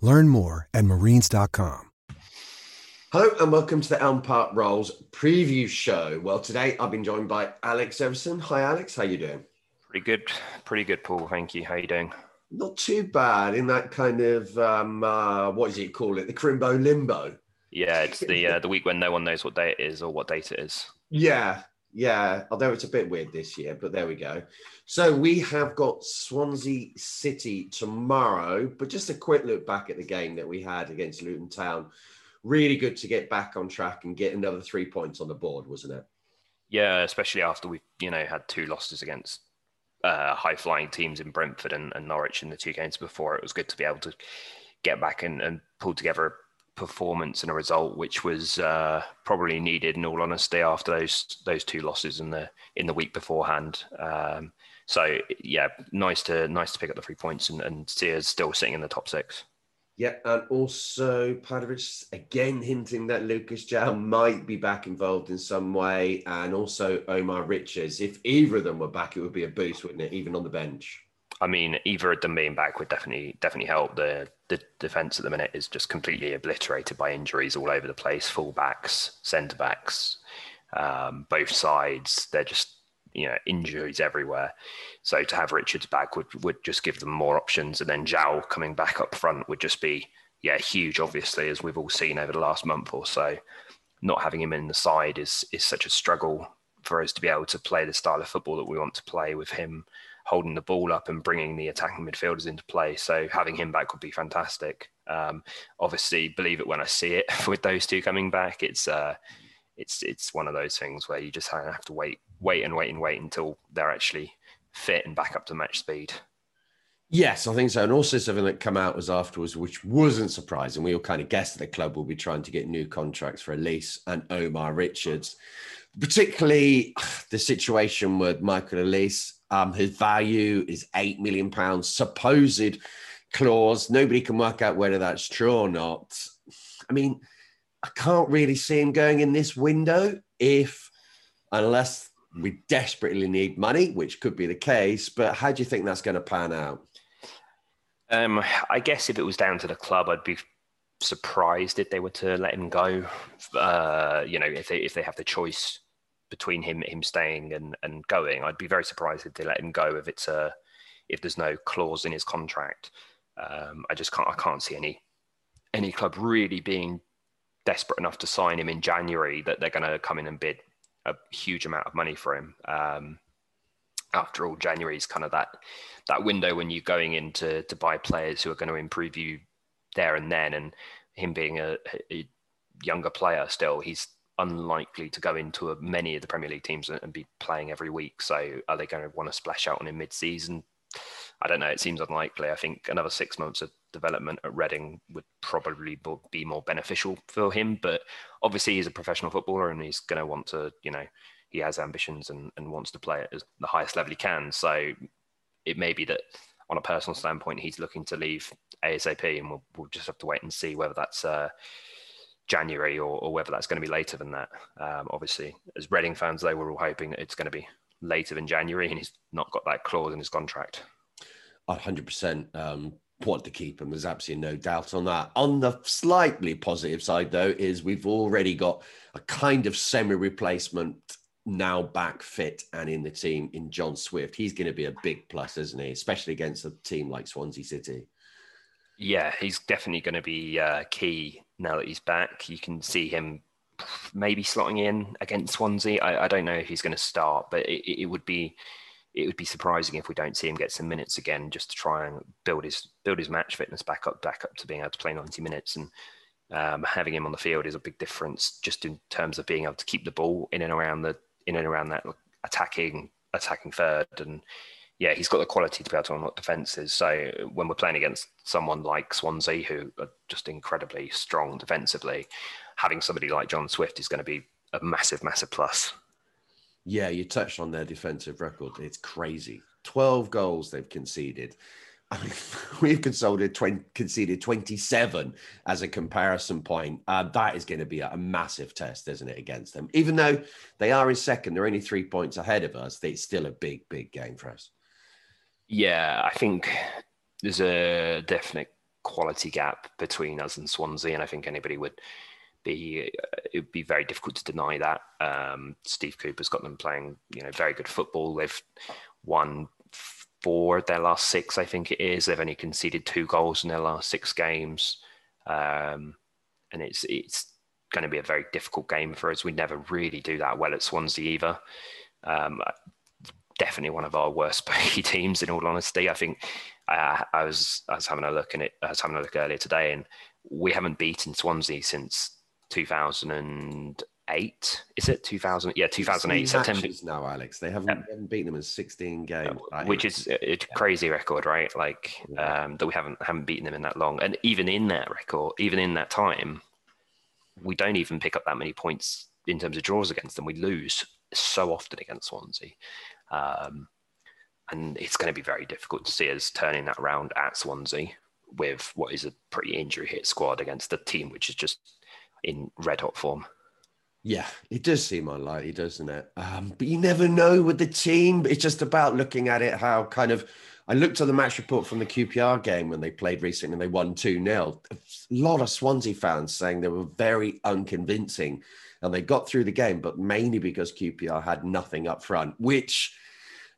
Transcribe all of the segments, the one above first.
Learn more at marines.com. Hello and welcome to the Elm Park Rolls preview show. Well, today I've been joined by Alex Everson. Hi, Alex. How you doing? Pretty good, pretty good, Paul. Thank you. How you doing? Not too bad in that kind of um, uh, what does he call it? The crimbo limbo. Yeah, it's the uh, the week when no one knows what day it is or what date it is. Yeah, yeah. Although it's a bit weird this year, but there we go. So we have got Swansea City tomorrow, but just a quick look back at the game that we had against Luton Town. Really good to get back on track and get another three points on the board, wasn't it? Yeah, especially after we you know had two losses against uh, high flying teams in Brentford and, and, Norwich in the two games before. It was good to be able to get back and, and pull together performance and a result which was uh, probably needed in all honesty after those those two losses in the in the week beforehand. Um, so yeah, nice to nice to pick up the three points and, and see us still sitting in the top six. Yeah, and also Paunović again hinting that Lucas João might be back involved in some way, and also Omar Richards. If either of them were back, it would be a boost, wouldn't it? Even on the bench. I mean, either of them being back would definitely definitely help. The the defense at the minute is just completely obliterated by injuries all over the place. Full backs, centre backs, um, both sides. They're just you know injuries everywhere. So to have Richards back would would just give them more options, and then João coming back up front would just be yeah huge. Obviously, as we've all seen over the last month or so, not having him in the side is is such a struggle for us to be able to play the style of football that we want to play with him holding the ball up and bringing the attacking midfielders into play. So having him back would be fantastic. Um, obviously, believe it when I see it. With those two coming back, it's uh, it's it's one of those things where you just have to wait, wait and wait and wait until they're actually fit and back up to match speed. Yes, I think so. And also something that come out was afterwards, which wasn't surprising. We all kind of guessed that the club will be trying to get new contracts for Olise and Omar Richards, particularly the situation with Michael Olise. Um, his value is eight million pounds, supposed clause. Nobody can work out whether that's true or not. I mean, I can't really see him going in this window if, unless we desperately need money, which could be the case. But how do you think that's going to pan out? Um, I guess if it was down to the club, I'd be surprised if they were to let him go. Uh, you know, if they if they have the choice between him him staying and, and going, I'd be very surprised if they let him go if it's a if there's no clause in his contract. Um, I just can't I can't see any any club really being desperate enough to sign him in January that they're going to come in and bid a huge amount of money for him. Um, after all, January is kind of that that window when you're going in to, to buy players who are going to improve you there and then. And him being a, a younger player still, he's unlikely to go into a, many of the Premier League teams and, be playing every week. So are they going to want to splash out on him mid-season? I don't know. It seems unlikely. I think another six months of development at Reading would probably be more beneficial for him. But obviously, he's a professional footballer and he's going to want to, you know, he has ambitions and, and wants to play at the highest level he can. So it may be that on a personal standpoint, he's looking to leave ASAP, and we'll, we'll just have to wait and see whether that's uh, January or, or, whether that's going to be later than that. Um, obviously, as Reading fans, they were all hoping that it's going to be later than January, and he's not got that clause in his contract. 100% um, want to keep him. There's absolutely no doubt on that. On the slightly positive side, though, is we've already got a kind of semi replacement now back fit and in the team in John Swift. He's going to be a big plus, isn't he? Especially against a team like Swansea City. Yeah, he's definitely going to be uh, key now that he's back. You can see him maybe slotting in against Swansea. I, I don't know if he's going to start, but it, it, would be it would be surprising if we don't see him get some minutes again, just to try and build his build his match fitness back up back up to being able to play 90 minutes. And um, having him on the field is a big difference, just in terms of being able to keep the ball in and around the in and around that attacking attacking third and yeah, he's got the quality to be able to unlock defenses. So when we're playing against someone like Swansea, who are just incredibly strong defensively, having somebody like John Swift is going to be a massive, massive plus. Yeah, you touched on their defensive record. It's crazy. 12 goals they've conceded. I mean, we've conceded 20, conceded 27 as a comparison point. Uh, that is going to be a, a, massive test, isn't it, against them? Even though they are in second, they're only three points ahead of us. It's still a big, big game for us. Yeah, I think there's a definite quality gap between us and Swansea, and I think anybody would be it would be very difficult to deny that. Um, Steve Cooper's got them playing, you know, very good football. They've won four of their last six, I think it is. They've only conceded two goals in their last six games, um, and it's it's going to be a very difficult game for us. We never really do that well at Swansea either. Um, definitely one of our worst teams. In all honesty, I think uh, I was I was having a look in it. I was having a look earlier today, and we haven't beaten Swansea since 2008. Is it 2000? Yeah, 2008 September. Now, Alex, they haven't, yeah. they haven't beaten them in 16 games, uh, which is a crazy record, right? Like um, that we haven't haven't beaten them in that long, and even in that record, even in that time, we don't even pick up that many points in terms of draws against them. We lose so often against Swansea. Um, and it's going to be very difficult to see us turning that around at Swansea with what is a pretty injury hit squad against a team which is just in red hot form. Yeah, it does seem unlikely, doesn't it? Um, but you never know with the team. It's just about looking at it how kind of. I looked at the match report from the QPR game when they played recently and they won 2 0. A lot of Swansea fans saying they were very unconvincing and they got through the game, but mainly because QPR had nothing up front, which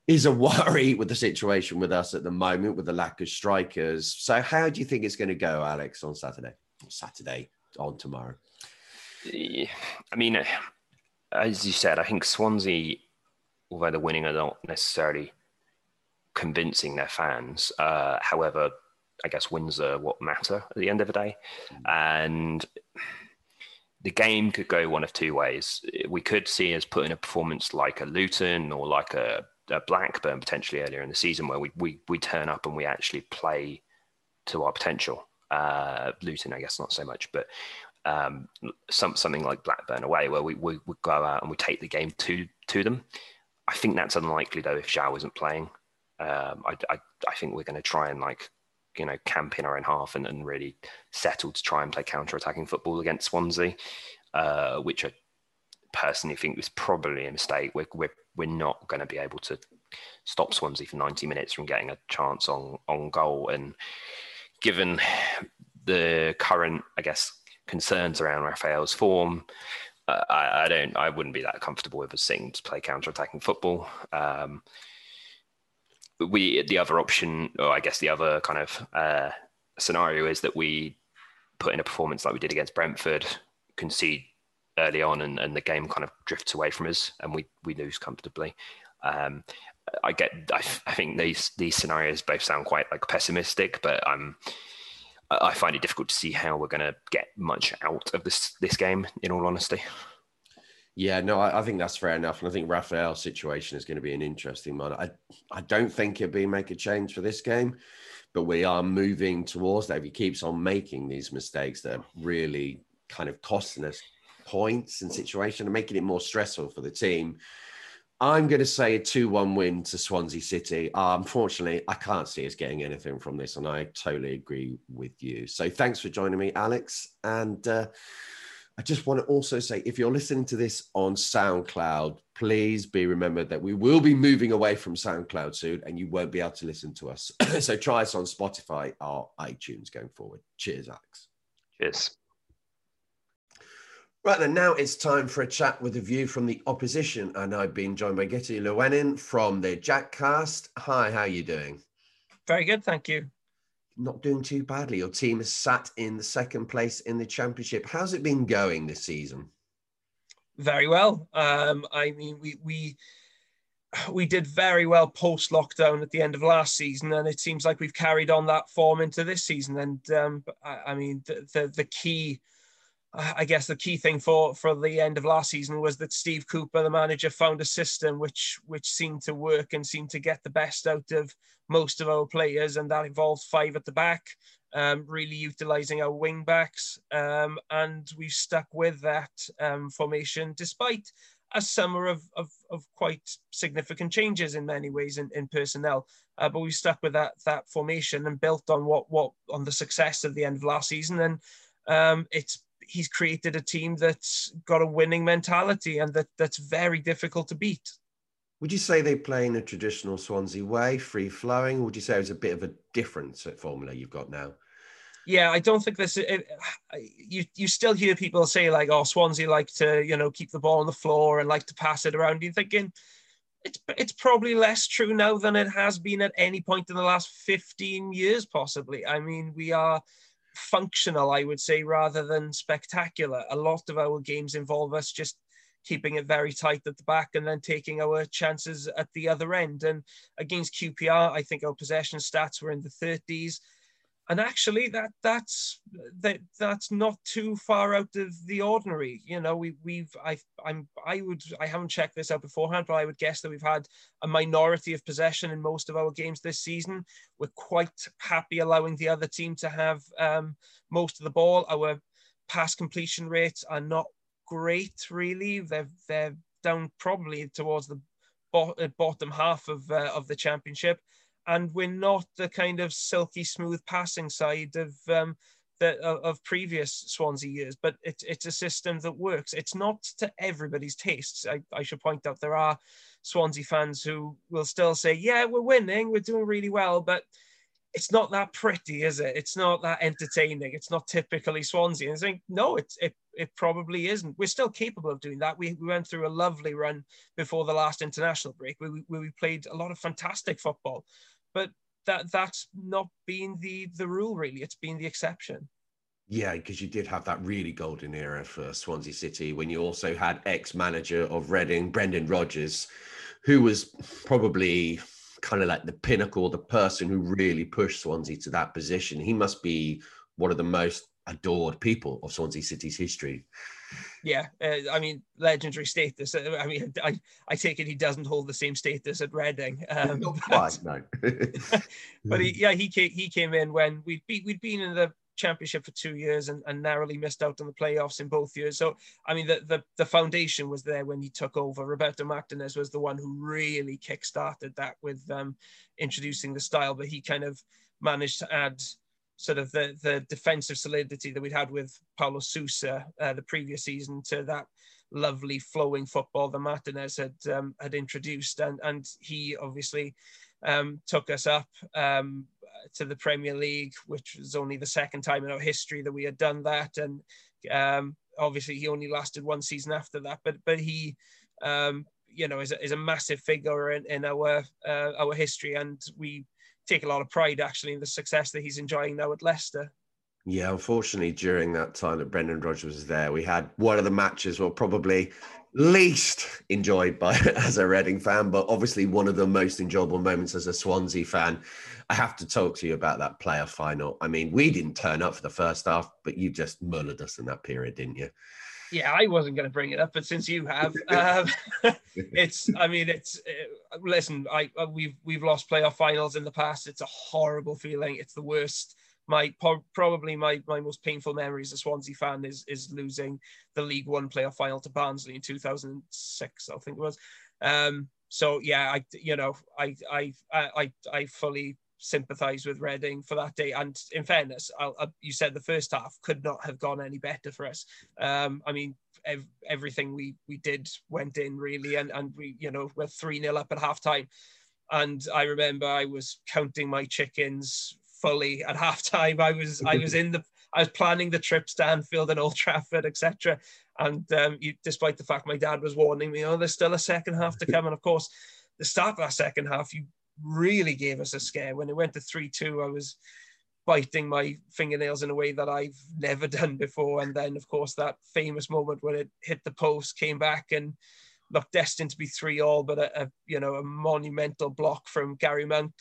is a worry with the situation with us at the moment with the lack of strikers. So, how do you think it's going to go, Alex, on Saturday? Saturday on tomorrow. I mean, as you said, I think Swansea, although they're winning, are not necessarily convincing their fans. Uh, however, I guess wins are what matter at the end of the day, mm. and the game could go one of two ways. We could see us put in a performance like a Luton or like a, a Blackburn potentially earlier in the season where we, we, we turn up and we actually play to our potential. Uh, Luton, I guess not so much, but um, some, something like Blackburn away where we, we, we go out and we take the game to, to them. I think that's unlikely though if João isn't playing. Um, I, I, I think we're going to try and like you know, camp in our own half and, and really settle to try and play counter-attacking football against Swansea, uh, which I personally think was probably a mistake. We're, we're, we're not going to be able to stop Swansea for 90 minutes from getting a chance on, on goal. And given the current, I guess, concerns around Rafael's form, uh, I, I, don't, I wouldn't be that comfortable with us seeing to play counter-attacking football. Um, we the other option, or I guess the other kind of uh, scenario is that we put in a performance like we did against Brentford, concede early on, and, and the game kind of drifts away from us, and we we lose comfortably. Um, I get. I, I, think these these scenarios both sound quite like pessimistic, but I'm. I find it difficult to see how we're going to get much out of this this game. In all honesty. Yeah, no, I, I, think that's fair enough, and I think Rafael's situation is going to be an interesting one. I I don't think he'll be make a change for this game, but we are moving towards that. If he keeps on making these mistakes that are really kind of costing us points and situation and making it more stressful for the team, I'm going to say a 2 1 win to Swansea City. Uh, unfortunately, I can't see us getting anything from this, and I totally agree with you. So thanks for joining me, Alex. And uh, I just want to also say if you're listening to this on SoundCloud, please be remembered that we will be moving away from SoundCloud soon and you won't be able to listen to us. so try us on Spotify or iTunes going forward. Cheers, Alex. Cheers. Right then, now it's time for a chat with a view from the opposition, and I've been joined by Guto Llewellyn from the Jackcast. Hi, how are you doing? Very good, thank you not doing too badly. Your team has sat in the second place in the championship. How's it been going this season? very well. Um, I mean, we we we did very well post lockdown at the end of last season, and it seems like we've carried on that form into this season. And um, I, I, mean, the, the, the key, I guess, the key thing for for the end of last season was that Steve Cooper, the manager, found a system which which seemed to work and seemed to get the best out of most of our players, and that involved five at the back. Um, really utilizing our wing backs, um, and we've stuck with that um, formation despite a summer of, of, of quite significant changes in many ways in, in personnel. Uh, but we stuck with that that formation and built on what what on the success of the end of last season. And um, it's he's created a team that's got a winning mentality and that that's very difficult to beat. Would you say they play in a traditional Swansea way, free flowing? Would you say it was a bit of a different formula you've got now? yeah, I don't think this. It, you you still hear people say like, "Oh, Swansea like to you know keep the ball on the floor and like to pass it around." You're thinking it's it's probably less true now than it has been at any point in the last 15 years, possibly. I mean, we are functional, I would say, rather than spectacular. A lot of our games involve us just keeping it very tight at the back and then taking our chances at the other end. And against QPR, I think our possession stats were in the 30s and actually that that's that that's not too far out of the ordinary. You know we we've i i'm i would i haven't checked this out beforehand but i would guess that we've had a minority of possession in most of our games this season. We're quite happy allowing the other team to have um, most of the ball. Our pass completion rates are not great really. They're they're down probably towards the bottom half of uh, of the championship and we're not the kind of silky smooth passing side of um, the, of previous Swansea years, but it's it's a system that works. It's not to everybody's tastes. I, I should point out there are Swansea fans who will still say, "Yeah, we're winning, we're doing really well," but it's not that pretty, is it? It's not that entertaining. It's not typically Swansea. And I think, no, it, it, it probably isn't. We're still capable of doing that. We, we went through a lovely run before the last international break where we, where we played a lot of fantastic football but that that's not been the the rule really. It's been the exception. Yeah, because you did have that really golden era for Swansea City when you also had ex-manager of Reading, Brendan Rodgers, who was probably kind of like the pinnacle, the person who really pushed Swansea to that position. He must be one of the most adored people of Swansea City's history yeah, uh, I mean, legendary status. Uh, I mean, I, I take it he doesn't hold the same status at Reading. Um, Not quite, no. but he, yeah, he came, he came in when we'd be, we'd been in the championship for two years and, and narrowly missed out on the playoffs in both years. So I mean, the, the the foundation was there when he took over. Roberto Martinez was the one who really kick-started that with um, introducing the style, but he kind of managed to add sort of the the defensive solidity that we'd had with Paulo Sousa uh, the previous season to that lovely flowing football that Martinez had um, had introduced, and and he obviously um, took us up um, to the Premier League, which was only the second time in our history that we had done that, and um, obviously he only lasted one season after that, but but he. Um, you know, is a, is a massive figure in, in our uh, our history, and we take a lot of pride actually in the success that he's enjoying now at Leicester. Yeah, unfortunately, during that time that Brendan Rodgers was there, we had one of the matches were probably least enjoyed by as a Reading fan, but obviously one of the most enjoyable moments as a Swansea fan. I have to talk to you about that player final. I mean, we didn't turn up for the first half, but you just mullered us in that period, didn't you? Yeah, I wasn't going to bring it up, but since you have, um, it's. I mean, it's. Uh, listen, I uh, we've we've lost playoff finals in the past. It's a horrible feeling. It's the worst. My probably my my most painful memory as a Swansea fan is is losing the League One playoff final to Barnsley in 2006. I think it was. Um, so yeah, I you know I I I I fully sympathise with Reading for that day. And in fairness, I'll, i you said the first half could not have gone any better for us. Um, I mean, ev- everything we we did went in really, and and we you know we're three 0 up at half time. And I remember I was counting my chickens fully at half time. I was I was in the I was planning the trips to Anfield and Old Trafford, etc. And um, you, despite the fact my dad was warning me, oh, there's still a second half to come. And of course, the start of that second half, you really gave us a scare when it went to 3 2. I was biting my fingernails in a way that I've never done before. And then, of course, that famous moment when it hit the post came back and looked destined to be three all, but a, a you know a monumental block from Gary Monk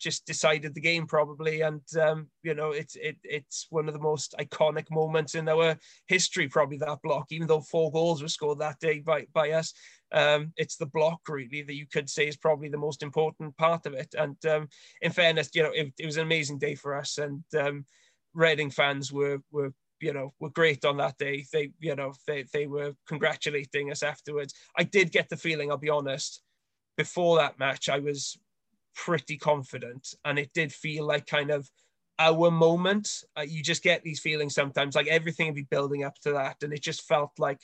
just decided the game probably. And um, you know, it's it, it's one of the most iconic moments in our history, probably that block. Even though four goals were scored that day by by us, um, it's the block really that you could say is probably the most important part of it. And um, in fairness, you know, it, it, was an amazing day for us, and um, Reading fans were were you know were great on that day. They you know they they were congratulating us afterwards. I did get the feeling, I'll be honest, before that match, I was pretty confident, and it did feel like kind of our moment. Uh, you just get these feelings sometimes, like everything would be building up to that, and it just felt like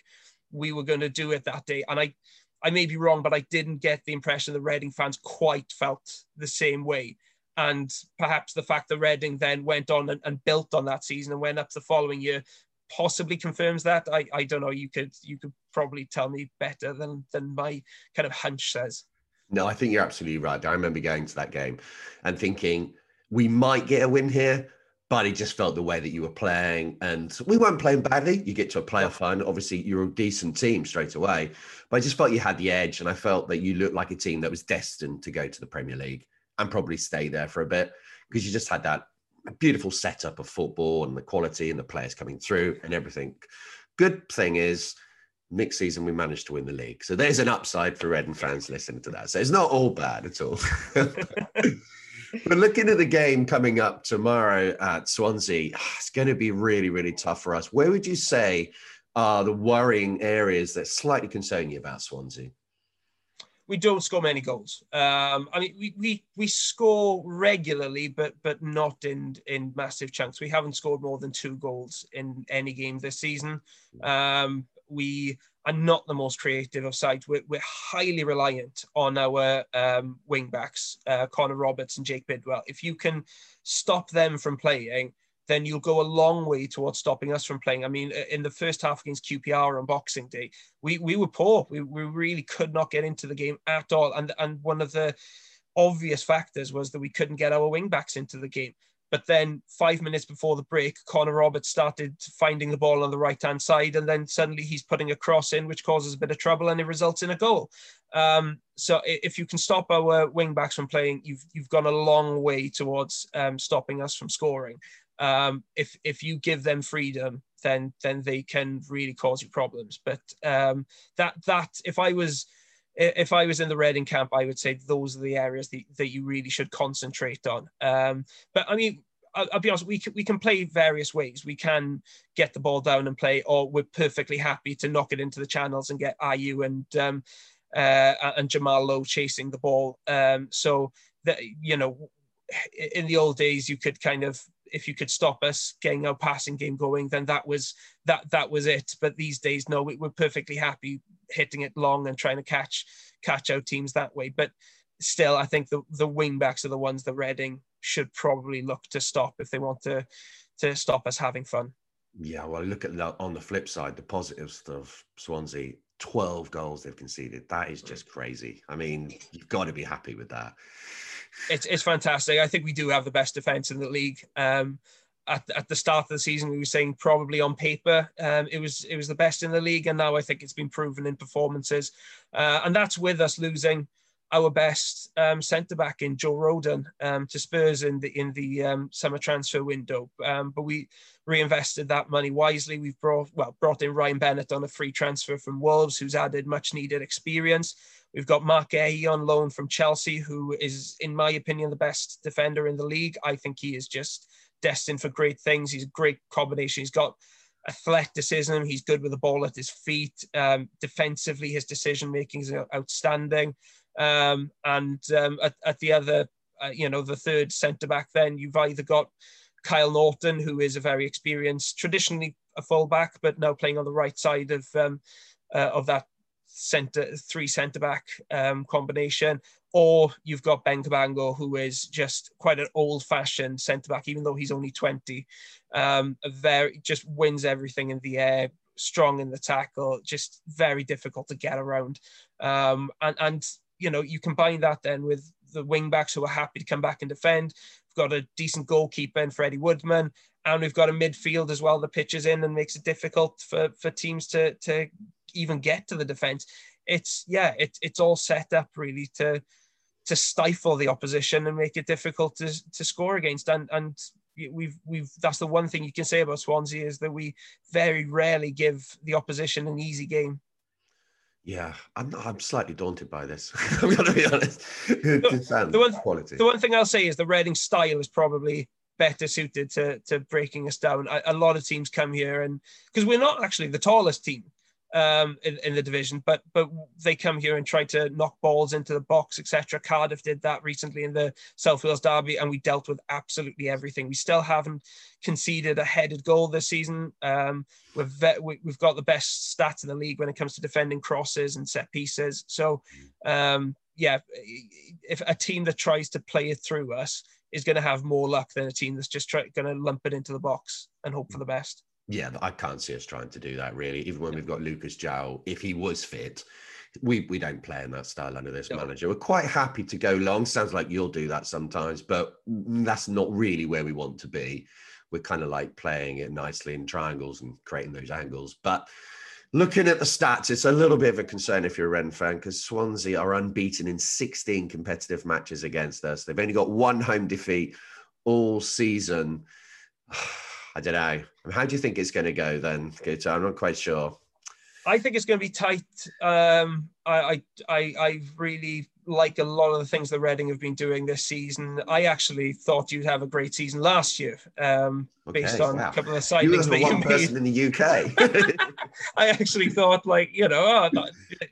we were going to do it that day. And I, I may be wrong, but I didn't get the impression the Reading fans quite felt the same way. And perhaps the fact that Reading then went on and, and built on that season and went up the following year possibly confirms that. I, I don't know. You could you could probably tell me better than than my kind of hunch says. No, I think you're absolutely right. I remember going to that game and thinking we might get a win here, but it just felt the way that you were playing. And we weren't playing badly. You get to a playoff final. Obviously, you're a decent team straight away. But I just felt you had the edge. And I felt that you looked like a team that was destined to go to the Premier League and probably stay there for a bit because you just had that beautiful setup of football and the quality and the players coming through and everything. Good thing is, next season we managed to win the league. So there's an upside for Reading fans listening to that. So it's not all bad at all. but looking at the game coming up tomorrow at Swansea, it's going to be really, really tough for us. Where would you say are the worrying areas that slightly concern you about Swansea? We don't score many goals. Um, I mean, we, we we score regularly, but but not in in massive chunks. We haven't scored more than two goals in any game this season. Um, we are not the most creative of sides. We're, we're highly reliant on our um, wing backs, uh, Connor Roberts and Jake Bidwell. If you can stop them from playing, then you'll go a long way towards stopping us from playing. I mean, in the first half against QPR on Boxing Day, we, we were poor. We, we really could not get into the game at all. And, and one of the obvious factors was that we couldn't get our wing backs into the game. But then five minutes before the break, Connor Roberts started finding the ball on the right hand side, and then suddenly he's putting a cross in, which causes a bit of trouble, and it results in a goal. Um, so if you can stop our wing backs from playing, you've you've gone a long way towards um, stopping us from scoring. Um, if if you give them freedom, then then they can really cause you problems. But um, that that if I was if I was in the Reading camp, I would say those are the areas that, that you really should concentrate on. Um, but I mean, I'll, I'll, be honest, we can, we can play various ways. We can get the ball down and play, or we're perfectly happy to knock it into the channels and get Ayew and um, uh, and Jamal Lowe chasing the ball. Um, so that you know, in the old days, you could kind of if you could stop us getting our passing game going, then that was that that was it. But these days, no, we, we're perfectly happy hitting it long and trying to catch catch out teams that way. But still, I think the the wing backs are the ones that Reading should probably look to stop if they want to to stop us having fun. Yeah, well, look at that on the flip side, the positives of Swansea. 12 goals they've conceded. That is mm. just crazy. I mean, you've got to be happy with that it's it's fantastic. I think we do have the best defense in the league. Um, at, at the start of the season, we were saying probably on paper um, it was it was the best in the league, and now I think it's been proven in performances, uh, and that's with us losing our best um, centre back in Joe Rodon um, to Spurs in the in the um, summer transfer window. Um, but we reinvested that money wisely. We've brought well brought in Ryan Bennett on a free transfer from Wolves, who's added much needed experience. We've got Mark Guéhi on loan from Chelsea, who is, in my opinion, the best defender in the league. I think he is just destined for great things. He's a great combination. He's got athleticism. He's good with the ball at his feet. Um, defensively, his decision making is outstanding. Um, and um, at, at, the other, uh, you know, the third centre back, then you've either got Kyle Naughton, who is a very experienced, traditionally a fullback, but now playing on the right side of um, uh, of that centre three centre back um, combination, or you've got Ben Cabango, who is just quite an old fashioned centre back, even though he's only 20. Um, very just wins everything in the air, strong in the tackle, just very difficult to get around. Um, and, and you know, you combine that then with the wing backs who are happy to come back and defend. Of got a decent goalkeeper in Freddie Woodman, and we've got a midfield as well that pitches in and makes it difficult for for teams to to even get to the defense. It's yeah, it's it's all set up really to to stifle the opposition and make it difficult to to score against. And and we've we've that's the one thing you can say about Swansea is that we very rarely give the opposition an easy game. Yeah, I'm I'm slightly daunted by this. I'm going to be honest. the, the, one, quality. the one thing I'll say is the Reading style is probably better suited to to breaking us down. A, lot of teams come here and because we're not actually the tallest team um, in, in the division, but but they come here and try to knock balls into the box, etc. Cardiff did that recently in the South Wales derby, and we dealt with absolutely everything. We still haven't conceded a headed goal this season. Um, we've we've got the best stats in the league when it comes to defending crosses and set pieces. So, um, yeah, if a team that tries to play it through us is going to have more luck than a team that's just try, going to lump it into the box and hope for the best. Yeah, I can't see us trying to do that really. Even when we've got Lucas João, if he was fit, we we don't play in that style under this no. manager. We're quite happy to go long. Sounds like you'll do that sometimes, but that's not really where we want to be. We're kind of like playing it nicely in triangles and creating those angles. But looking at the stats, it's a little bit of a concern if you're a Ren fan because Swansea are unbeaten in 16 competitive matches against us. They've only got one home defeat all season. I don't know. How do you think it's going to go then, Guto? I'm not quite sure. I think it's going to be tight. Um, I, I, I really like a lot of the things that Reading have been doing this season. I actually thought you'd have a great season last year, um, okay, based on wow. a couple of signings you that you person made. in the UK. I actually thought, like you know, oh,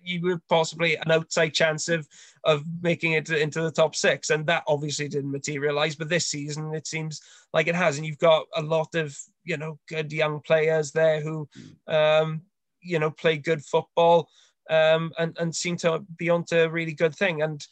you were possibly an outside chance of of making it into the top six, and that obviously didn't materialize. But this season, it seems like it has, and you've got a lot of you know good young players there who, um, you know, play good football, um, and and seem to be onto a really good thing. And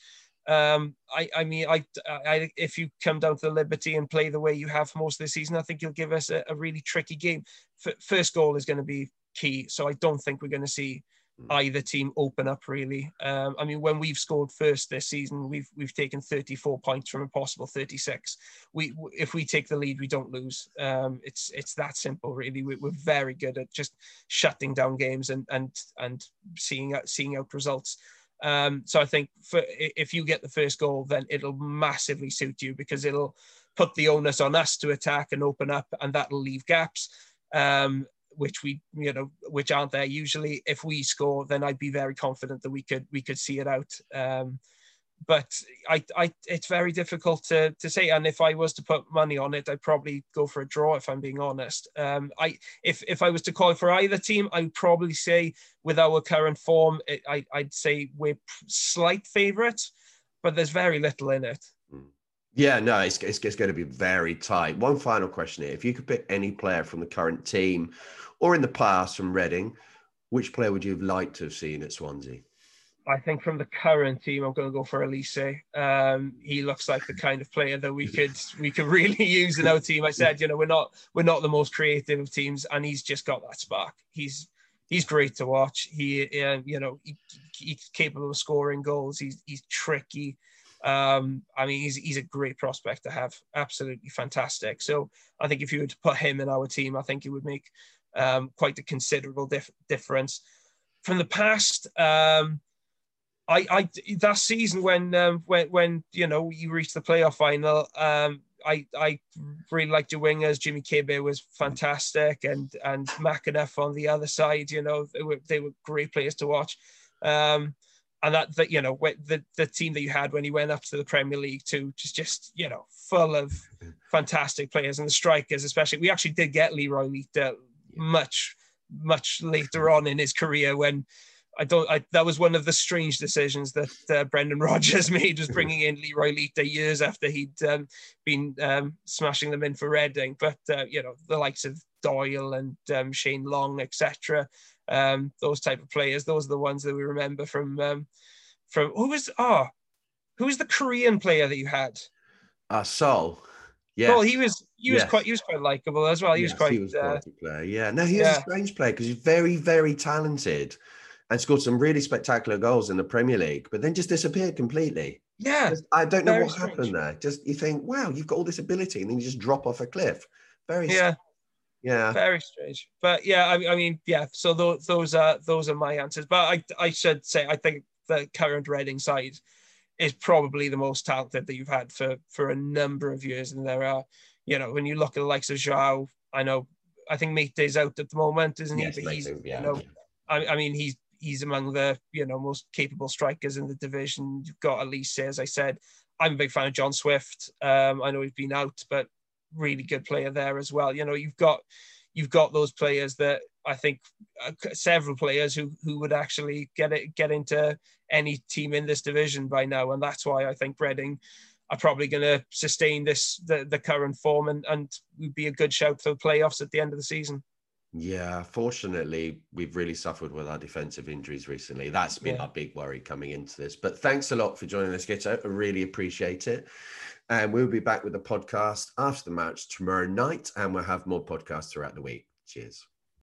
um, I, I mean, I, I, if you come down to the Liberty and play the way you have most of the season, I think you'll give us a, a really tricky game. F- first goal is going to be key, so I don't think we're going to see. Either team open up really. Um, I mean, when we've scored first this season, we've we've taken 34 points from a possible 36. We if we take the lead, we don't lose. Um, it's it's that simple really. We, are very good at just shutting down games and and and seeing out seeing out results. Um, so I think for, if you get the first goal, then it'll massively suit you because it'll put the onus on us to attack and open up, and that'll leave gaps. Um, which we you know which aren't there usually. If we score, then I'd be very confident that we could we could see it out. Um, but I, I, it's very difficult to, to say. And if I was to put money on it, I'd probably go for a draw. If I'm being honest, um, I if if I was to call for either team, I'd probably say with our current form, it, I, I'd say we're slight favourites, but there's very little in it. Yeah, no, it's, it's, it's, going to be very tight. One final question here. If you could pick any player from the current team or in the past from Reading, which player would you have liked to have seen at Swansea? I think from the current team, I'm going to go for Olise. Um, he looks like the kind of player that we could we could really use in our team. I said, you know, we're not we're not the most creative of teams, and he's just got that spark. He's he's great to watch. He, uh, you know, he, he's capable of scoring goals. He's he's tricky. Um, I mean, he's he's a great prospect to have. Absolutely fantastic. So I think if you were to put him in our team, I think it would make um, quite a considerable dif- difference. From the past, um, I, I that season when um, when when you know you reached the playoff final, um, I I really liked your wingers. Jimmy Kébé was fantastic, and and McAnuff on the other side. You know they were they were great players to watch. Um, and that, that you know the the team that you had when you went up to the Premier League too, just just you know full of fantastic players and the strikers especially. We actually did get Leroy Lita much much later on in his career when I don't. I, that was one of the strange decisions that uh, Brendan Rodgers made was bringing in Leroy Lita years after he'd um, been um, smashing them in for Reading. But uh, you know the likes of Doyle and um, Shane Long, etc. Um, those type of players. Those are the ones that we remember from um, from who was ah oh, who was the Korean player that you had? Uh, Seol. Yeah. Well, he was he was yes. quite he was quite likable as well. He yes, was quite. He was uh, player. Yeah. No, he was yeah. a strange player because he's very very talented, and scored some really spectacular goals in the Premier League, but then just disappeared completely. Yeah, Just- I don't know very what strange. happened there. Just you think, wow, you've got all this ability, and then you just drop off a cliff. Very, yeah, yeah. very strange. But yeah, I, I mean, yeah. So those those are those are my answers. But I I should say I think the current Reading side is probably the most talented that you've had for for a number of years. And there are, you know, when you look at the likes of João, I know I think Meite is out at the moment, isn't he? Yes, but Meite, he's yeah. you know, I, I mean he's he's among the you know most capable strikers in the division. You've got Olise, as I said. I'm a big fan of John Swift. Um, I know he's been out, but really good player there as well. You know, you've got you've got those players that I think uh, several players who who would actually get it get into any team in this division by now, and that's why I think Reading are probably going to sustain this the, the current form and and would be a good shout for the playoffs at the end of the season. Yeah, fortunately, we've really suffered with our defensive injuries recently. That's been Yeah. our big worry coming into this. But thanks a lot for joining us, Guto. I really appreciate it. And we'll be back with the podcast after the match tomorrow night, and we'll have more podcasts throughout the week. Cheers.